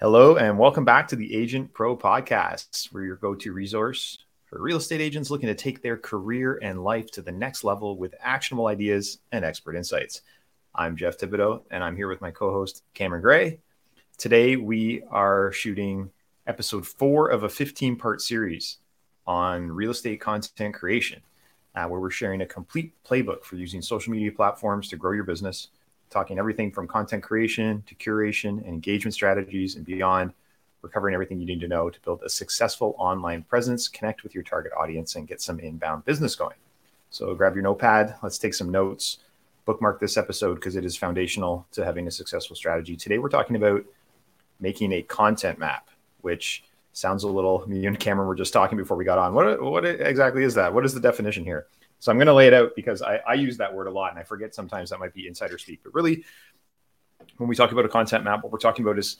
Hello, and welcome back to the Agent Pro Podcast. We're your go to resource for real estate agents looking to take their career and life to the next level with actionable ideas and expert insights. I'm Jeff Thibodeau, and I'm here with my co host, Cameron Gray. Today, we are shooting episode four of a 15 part series on real estate content creation, uh, where we're sharing a complete playbook for using social media platforms to grow your business talking everything from content creation to curation and engagement strategies and beyond. We're covering everything you need to know to build a successful online presence, connect with your target audience, and get some inbound business going. So grab your notepad. Let's take some notes. Bookmark this episode because it is foundational to having a successful strategy. Today, we're talking about making a content map, which sounds a little, me and Cameron were just talking before we got on. What, what exactly is that? What is the definition here? So I'm going to lay it out because I, I use that word a lot and I forget sometimes that might be insider speak. But really, when we talk about a content map, what we're talking about is,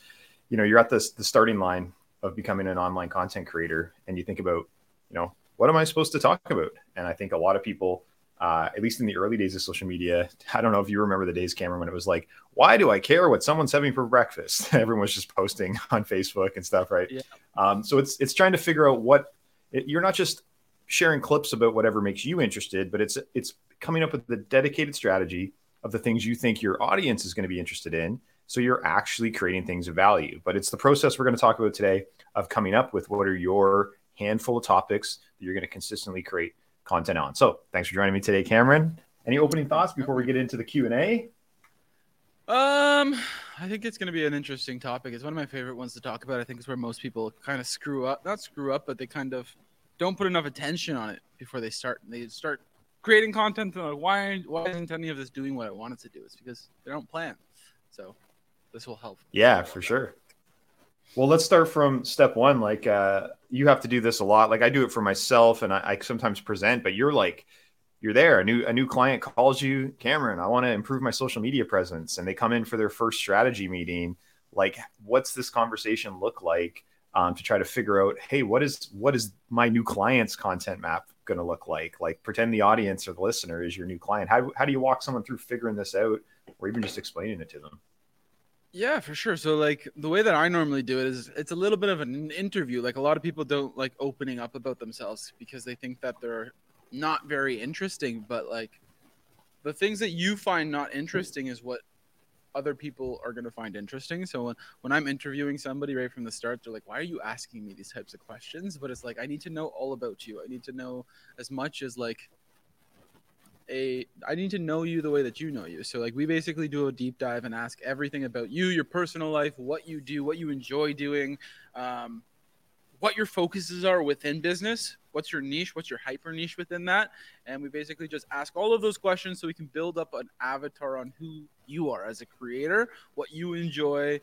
you know, you're at this the starting line of becoming an online content creator, and you think about, you know, what am I supposed to talk about? And I think a lot of people, uh, at least in the early days of social media, I don't know if you remember the days, Cameron, when it was like, why do I care what someone's having for breakfast? Everyone was just posting on Facebook and stuff, right? Yeah. Um, so it's it's trying to figure out what it, you're not just sharing clips about whatever makes you interested, but it's it's coming up with the dedicated strategy of the things you think your audience is going to be interested in. So you're actually creating things of value. But it's the process we're going to talk about today of coming up with what are your handful of topics that you're going to consistently create content on. So thanks for joining me today, Cameron. Any opening thoughts before we get into the Q and A? Um, I think it's going to be an interesting topic. It's one of my favorite ones to talk about. I think it's where most people kind of screw up, not screw up, but they kind of don't put enough attention on it before they start. They start creating content. And like, why why isn't any of this doing what I want it to do? It's because they don't plan. So this will help. Yeah, for sure. Well, let's start from step one. Like, uh, you have to do this a lot. Like, I do it for myself, and I, I sometimes present. But you're like, you're there. A new a new client calls you, Cameron. I want to improve my social media presence, and they come in for their first strategy meeting. Like, what's this conversation look like? Um, to try to figure out, hey, what is what is my new client's content map going to look like? Like, pretend the audience or the listener is your new client. How how do you walk someone through figuring this out, or even just explaining it to them? Yeah, for sure. So like the way that I normally do it is it's a little bit of an interview. Like a lot of people don't like opening up about themselves because they think that they're not very interesting, but like the things that you find not interesting is what other people are going to find interesting. So when, when I'm interviewing somebody right from the start, they're like, why are you asking me these types of questions? But it's like, I need to know all about you. I need to know as much as like a, I need to know you the way that you know you. So like we basically do a deep dive and ask everything about you, your personal life, what you do, what you enjoy doing, um, what your focuses are within business, what's your niche, what's your hyper niche within that, and we basically just ask all of those questions so we can build up an avatar on who you are as a creator, what you enjoy,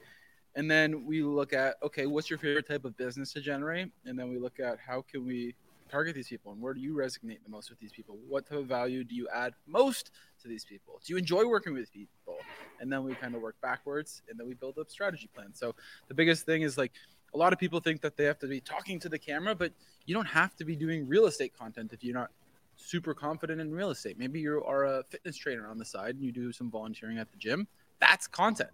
and then we look at okay, what's your favorite type of business to generate, and then we look at how can we target these people and where do you resonate the most with these people? What type of value do you add most to these people? Do you enjoy working with people? And then we kind of work backwards and then we build up strategy plans. So the biggest thing is like a lot of people think that they have to be talking to the camera, but you don't have to be doing real estate content if you're not super confident in real estate. Maybe you are a fitness trainer on the side and you do some volunteering at the gym. That's content.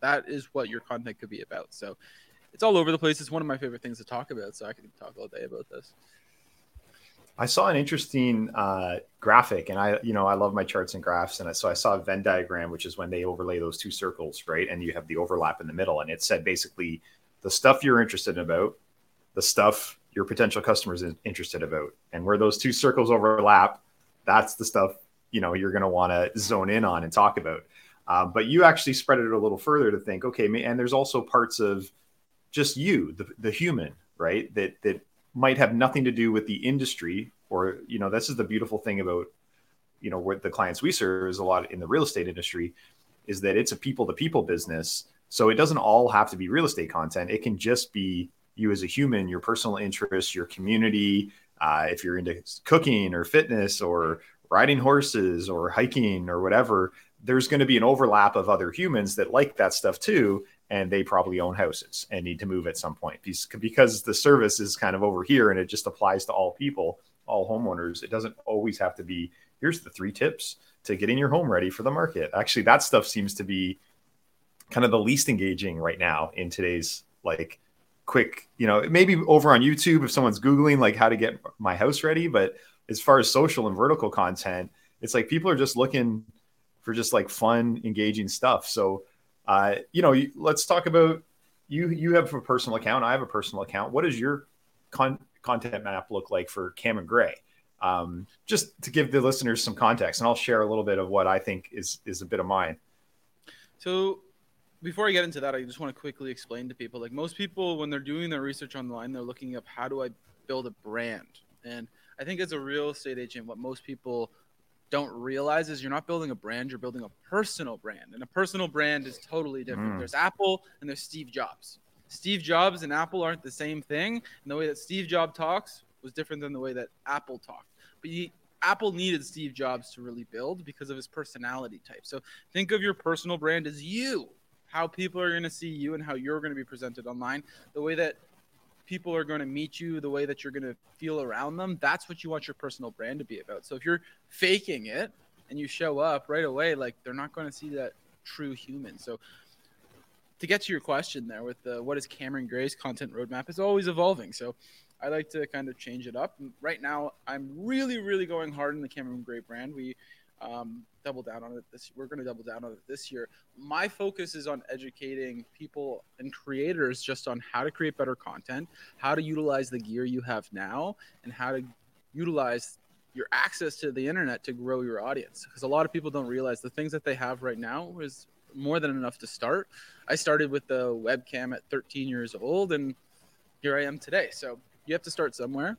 That is what your content could be about. So it's all over the place. It's one of my favorite things to talk about. So I could talk all day about this. I saw an interesting uh, graphic, and I, you know, I love my charts and graphs, and so I saw a Venn diagram, which is when they overlay those two circles, right, and you have the overlap in the middle, and it said basically the stuff you're interested in about, the stuff your potential customers is interested about, and where those two circles overlap, that's the stuff you know you're going to want to zone in on and talk about. Uh, but you actually spread it a little further to think, okay, and there's also parts of just you, the, the human, right? That that might have nothing to do with the industry, or you know, this is the beautiful thing about you know what the clients we serve is a lot in the real estate industry, is that it's a people to people business so it doesn't all have to be real estate content. It can just be you as a human, your personal interests, your community. Uh, if you're into cooking or fitness or riding horses or hiking or whatever, there's going to be an overlap of other humans that like that stuff too. And they probably own houses and need to move at some point because the service is kind of over here and it just applies to all people, all homeowners. It doesn't always have to be here's the three tips to getting your home ready for the market. Actually, that stuff seems to be kind of the least engaging right now in today's like quick, you know, maybe over on YouTube if someone's Googling like how to get my house ready. But as far as social and vertical content, it's like people are just looking for just like fun, engaging stuff. So, uh, you know, let's talk about you. You have a personal account. I have a personal account. What does your con- content map look like for Cameron Gray? Um, just to give the listeners some context, and I'll share a little bit of what I think is is a bit of mine. So before I get into that, I just want to quickly explain to people like most people, when they're doing their research online, they're looking up how do I build a brand. And I think as a real estate agent, what most people don't realize is you're not building a brand, you're building a personal brand. And a personal brand is totally different. Mm. There's Apple and there's Steve Jobs. Steve Jobs and Apple aren't the same thing. And the way that Steve Jobs talks was different than the way that Apple talked. But you, Apple needed Steve Jobs to really build because of his personality type. So think of your personal brand as you how people are going to see you and how you're going to be presented online, the way that people are going to meet you, the way that you're going to feel around them. That's what you want your personal brand to be about. So if you're faking it and you show up right away, like they're not going to see that true human. So to get to your question there with the, what is Cameron Gray's content roadmap is always evolving. So I like to kind of change it up. Right now, I'm really, really going hard in the Cameron Gray brand. We um, double down on it this we're going to double down on it this year. My focus is on educating people and creators just on how to create better content how to utilize the gear you have now and how to utilize your access to the internet to grow your audience. Because a lot of people don't realize the things that they have right now is more than enough to start. I started with the webcam at 13 years old and here i am today. So you have to start somewhere.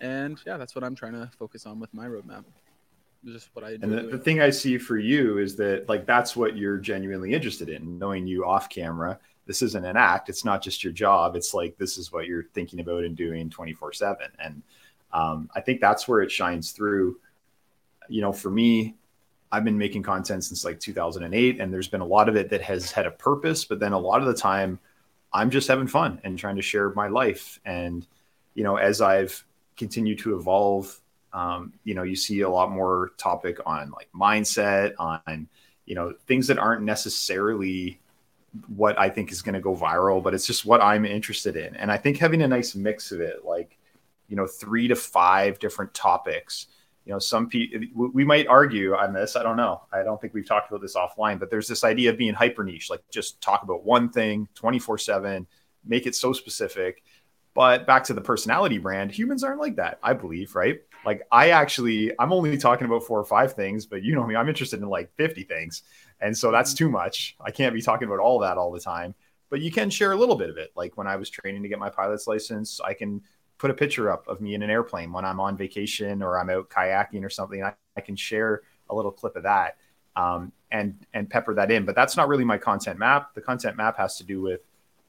And yeah that's what i'm trying to focus on with my roadmap just what I do. And the, the, thing I see for you is that like that's what you're genuinely interested in, knowing you off camera. This isn't an act. It's not just your job. It's like this is what you're thinking about and doing 24 seven. And um, I think that's where it shines through. You know, for me, I've been making content since like 2008, and there's been a lot of it that has had a purpose, but then a lot of the time, I'm just having fun and trying to share my life. And you know, as I've continued to evolve um, you know, you see a lot more topic on like mindset, on you know things that aren't necessarily what I think is going to go viral, but it's just what I'm interested in. And I think having a nice mix of it, like you know, three to five different topics. You know, some people we might argue on this. I don't know. I don't think we've talked about this offline, but there's this idea of being hyper niche, like just talk about one thing 24 seven, make it so specific. But back to the personality brand, humans aren't like that, I believe, right? Like I actually, I'm only talking about four or five things, but you know me, I'm interested in like 50 things. And so that's too much. I can't be talking about all that all the time, but you can share a little bit of it. Like when I was training to get my pilot's license, I can put a picture up of me in an airplane when I'm on vacation or I'm out kayaking or something. I, I can share a little clip of that um, and and pepper that in. But that's not really my content map. The content map has to do with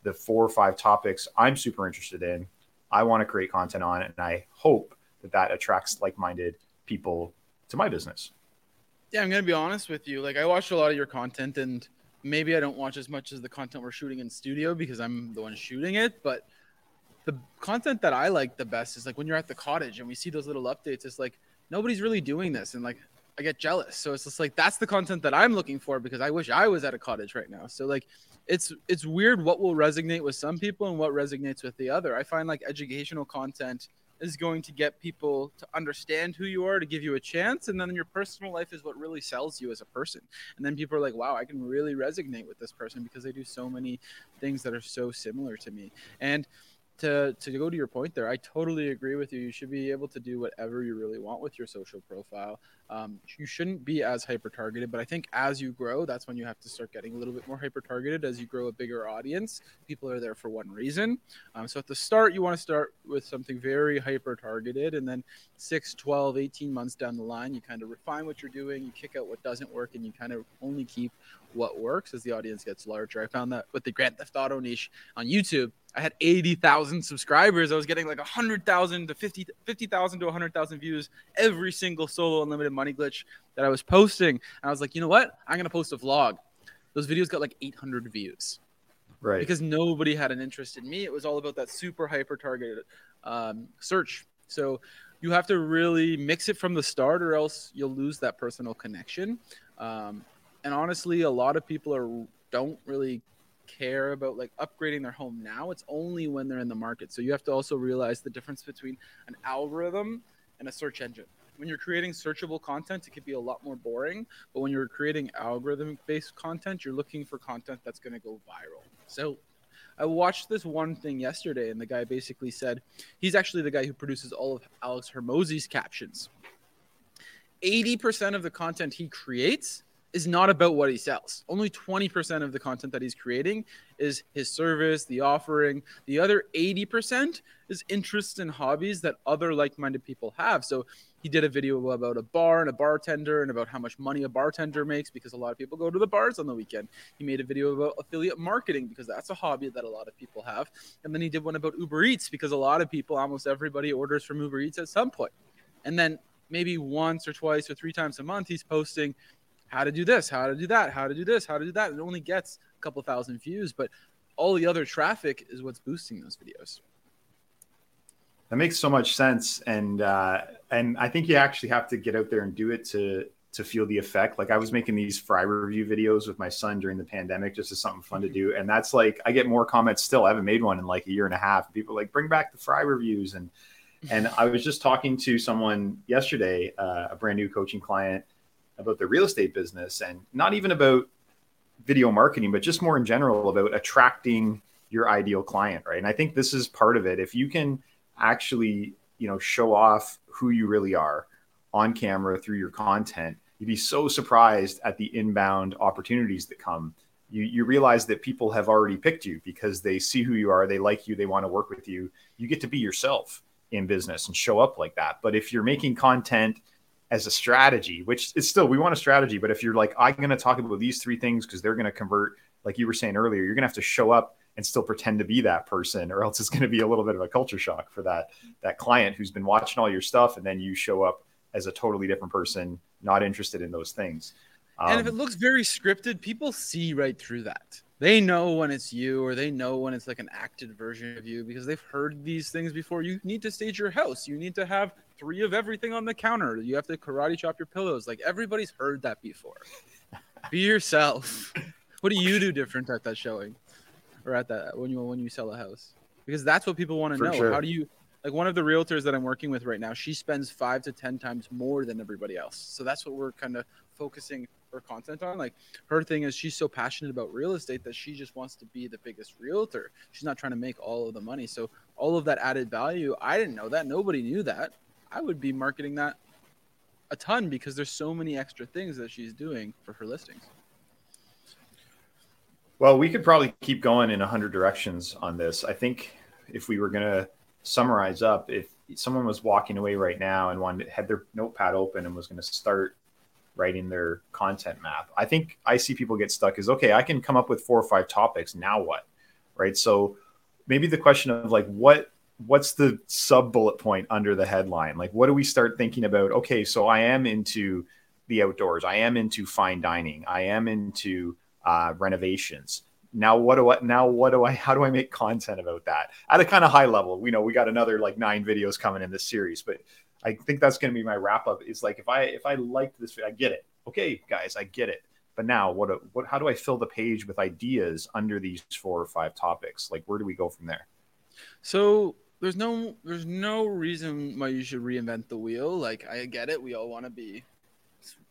the four or five topics I'm super interested in. I want to create content on, and I hope that that attracts like-minded people to my business. Yeah, I'm gonna be honest with you. Like I watched a lot of your content, and maybe I don't watch as much as the content we're shooting in studio because I'm the one shooting it. But the content that I like the best is like when you're at the cottage and we see those little updates. It's like nobody's really doing this, and like I get jealous. So it's just like that's the content that I'm looking for because I wish I was at a cottage right now. So like it's it's weird what will resonate with some people and what resonates with the other. I find like educational content is going to get people to understand who you are, to give you a chance. And then your personal life is what really sells you as a person. And then people are like, wow, I can really resonate with this person because they do so many things that are so similar to me. And to to go to your point there, I totally agree with you. You should be able to do whatever you really want with your social profile. Um, you shouldn't be as hyper targeted, but I think as you grow, that's when you have to start getting a little bit more hyper targeted. As you grow a bigger audience, people are there for one reason. Um, so at the start, you want to start with something very hyper targeted, and then 6, 12, 18 months down the line, you kind of refine what you're doing, you kick out what doesn't work, and you kind of only keep what works as the audience gets larger. I found that with the Grand Theft Auto niche on YouTube, I had 80,000 subscribers. I was getting like 100,000 to 50 50,000 to 100,000 views every single solo unlimited money glitch that I was posting. And I was like, you know what? I'm going to post a vlog. Those videos got like 800 views. Right. Because nobody had an interest in me. It was all about that super hyper targeted um, search. So you have to really mix it from the start or else you'll lose that personal connection. Um, and honestly, a lot of people are don't really care about like upgrading their home now. It's only when they're in the market. So you have to also realize the difference between an algorithm and a search engine. When you're creating searchable content, it can be a lot more boring. But when you're creating algorithm based content, you're looking for content that's going to go viral. So I watched this one thing yesterday, and the guy basically said he's actually the guy who produces all of Alex Hormozi's captions. 80% of the content he creates is not about what he sells. Only 20% of the content that he's creating is his service, the offering. The other 80% is interests and hobbies that other like minded people have. So he did a video about a bar and a bartender and about how much money a bartender makes because a lot of people go to the bars on the weekend. He made a video about affiliate marketing because that's a hobby that a lot of people have. And then he did one about Uber Eats because a lot of people, almost everybody, orders from Uber Eats at some point. And then maybe once or twice or three times a month, he's posting how to do this, how to do that, how to do this, how to do that. It only gets a couple thousand views, but all the other traffic is what's boosting those videos. That makes so much sense, and uh, and I think you actually have to get out there and do it to to feel the effect. Like I was making these fry review videos with my son during the pandemic, just as something fun to do, and that's like I get more comments still. I haven't made one in like a year and a half. People like bring back the fry reviews, and and I was just talking to someone yesterday, uh, a brand new coaching client about the real estate business and not even about video marketing, but just more in general about attracting your ideal client, right? And I think this is part of it. If you can actually, you know, show off who you really are on camera through your content, you'd be so surprised at the inbound opportunities that come. You, you realize that people have already picked you because they see who you are, they like you, they want to work with you. You get to be yourself in business and show up like that. But if you're making content as a strategy, which is still we want a strategy, but if you're like, I'm going to talk about these three things because they're going to convert, like you were saying earlier, you're going to have to show up and still pretend to be that person, or else it's going to be a little bit of a culture shock for that that client who's been watching all your stuff, and then you show up as a totally different person, not interested in those things. Um, and if it um, looks very scripted, people see right through that. They know when it's you, or they know when it's like an acted version of you because they've heard these things before. You need to stage your house. You need to have three of everything on the counter. You have to karate chop your pillows. Like everybody's heard that before. Be yourself. What do you do different at that showing, or at that when you when you sell a house? Because that's what people want to know. Sure. How do you like one of the realtors that I'm working with right now? She spends five to ten times more than everybody else. So that's what we're kind of focusing her content on. Like her thing is she's so passionate about real estate that she just wants to be the biggest realtor. She's not trying to make all of the money. So all of that added value, I didn't know that. Nobody knew that. I would be marketing that a ton because there's so many extra things that she's doing for her listings. Well, we could probably keep going in a hundred directions on this. I think if we were going to summarize up, if someone was walking away right now and wanted had their notepad open and was going to start writing their content map, I think I see people get stuck is okay. I can come up with four or five topics. Now what? Right. So maybe the question of like what what's the sub bullet point under the headline? Like, what do we start thinking about? Okay, so I am into the outdoors. I am into fine dining. I am into uh, renovations. Now, what do I? Now, what do I? How do I make content about that at a kind of high level? We know we got another like nine videos coming in this series, but I think that's going to be my wrap up. Is like if I if I liked this, I get it. Okay, guys, I get it. But now, what? What? How do I fill the page with ideas under these four or five topics? Like, where do we go from there? So there's no there's no reason why you should reinvent the wheel. Like I get it, we all want to be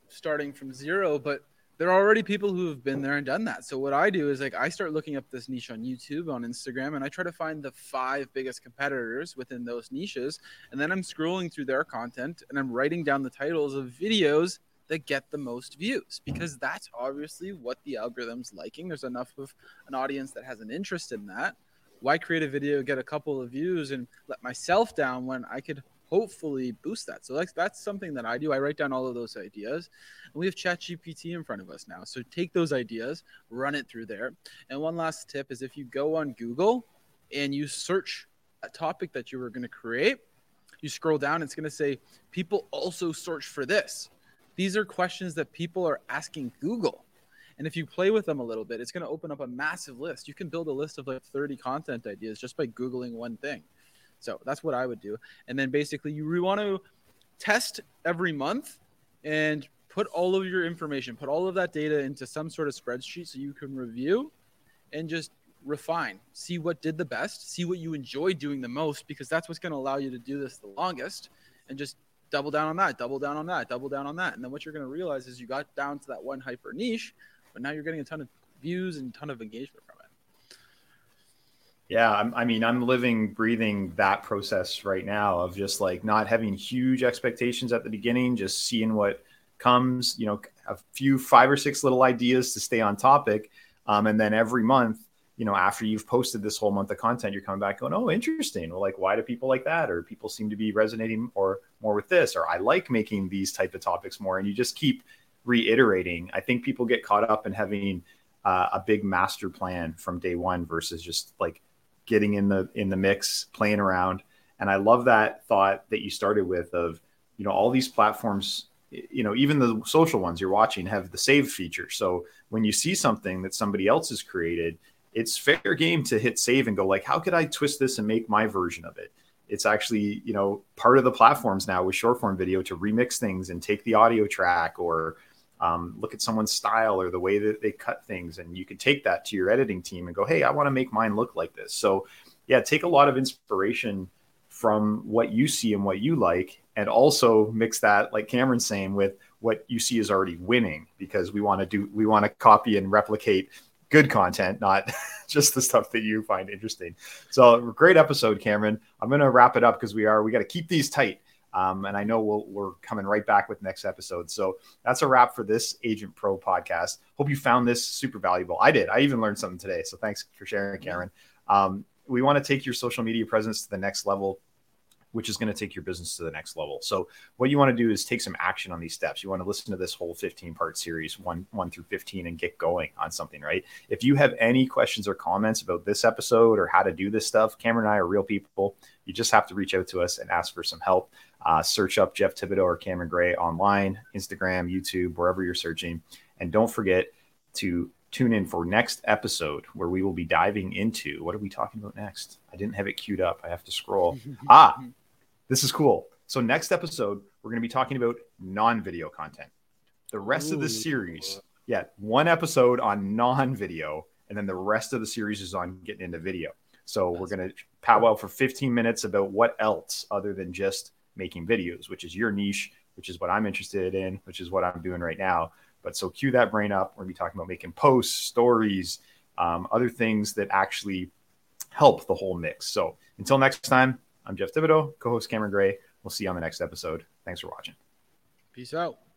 starting from zero, but there are already people who have been there and done that. So what I do is like I start looking up this niche on YouTube, on Instagram, and I try to find the five biggest competitors within those niches, and then I'm scrolling through their content and I'm writing down the titles of videos that get the most views mm-hmm. because that's obviously what the algorithm's liking. There's enough of an audience that has an interest in that why create a video, get a couple of views, and let myself down when I could hopefully boost that. So like that's something that I do. I write down all of those ideas. And we have ChatGPT in front of us now. So take those ideas, run it through there. And one last tip is if you go on Google and you search a topic that you were going to create, you scroll down, it's going to say people also search for this. These are questions that people are asking Google. And if you play with them a little bit, it's going to open up a massive list. You can build a list of like 30 content ideas just by Googling one thing. So that's what I would do. And then basically, you want to test every month and put all of your information, put all of that data into some sort of spreadsheet so you can review and just refine, see what did the best, see what you enjoy doing the most, because that's what's going to allow you to do this the longest, and just double down on that, double down on that, double down on that. And then what you're going to realize is you got down to that one hyper niche, but now you're getting a ton of views and a ton of engagement from it. Yeah, I'm, i mean, I'm living, breathing that process right now of just like not having huge expectations at the beginning, just seeing what comes, you know, a few five or six little ideas to stay on topic. Um, and then every month, you know, after you've posted this whole month of content, you're coming back going, oh, interesting. Well, like, why do people like that? Or people seem to be resonating or more with this, or I like making these type of topics more. And you just keep reiterating. I think people get caught up in having uh, a big master plan from day one versus just like getting in the in the mix, playing around. And I love that thought that you started with of, you know, all these platforms you know even the social ones you're watching have the save feature so when you see something that somebody else has created it's fair game to hit save and go like how could i twist this and make my version of it it's actually you know part of the platforms now with short form video to remix things and take the audio track or um, look at someone's style or the way that they cut things and you can take that to your editing team and go hey i want to make mine look like this so yeah take a lot of inspiration from what you see and what you like and also mix that like cameron's saying with what you see is already winning because we want to do we want to copy and replicate good content, not just the stuff that you find interesting. So great episode, Cameron. I'm going to wrap it up because we are, we got to keep these tight. Um, and I know we'll, we're coming right back with next episode. So that's a wrap for this Agent Pro podcast. Hope you found this super valuable. I did. I even learned something today. So thanks for sharing, Cameron. Um, we want to take your social media presence to the next level which is going to take your business to the next level. So what you want to do is take some action on these steps. You want to listen to this whole 15 part series, one, one through 15 and get going on something, right? If you have any questions or comments about this episode or how to do this stuff, Cameron and I are real people. You just have to reach out to us and ask for some help. Uh, search up Jeff Thibodeau or Cameron Gray online, Instagram, YouTube, wherever you're searching. And don't forget to tune in for next episode where we will be diving into what are we talking about next? I didn't have it queued up. I have to scroll. ah, this is cool. So next episode, we're going to be talking about non-video content. The rest Ooh. of the series, yeah, one episode on non-video, and then the rest of the series is on getting into video. So we're going to powwow for 15 minutes about what else other than just making videos, which is your niche, which is what I'm interested in, which is what I'm doing right now. But so cue that brain up. We're going to be talking about making posts, stories, um, other things that actually help the whole mix. So until next time, I'm Jeff Thibodeau, co host Cameron Gray. We'll see you on the next episode. Thanks for watching. Peace out.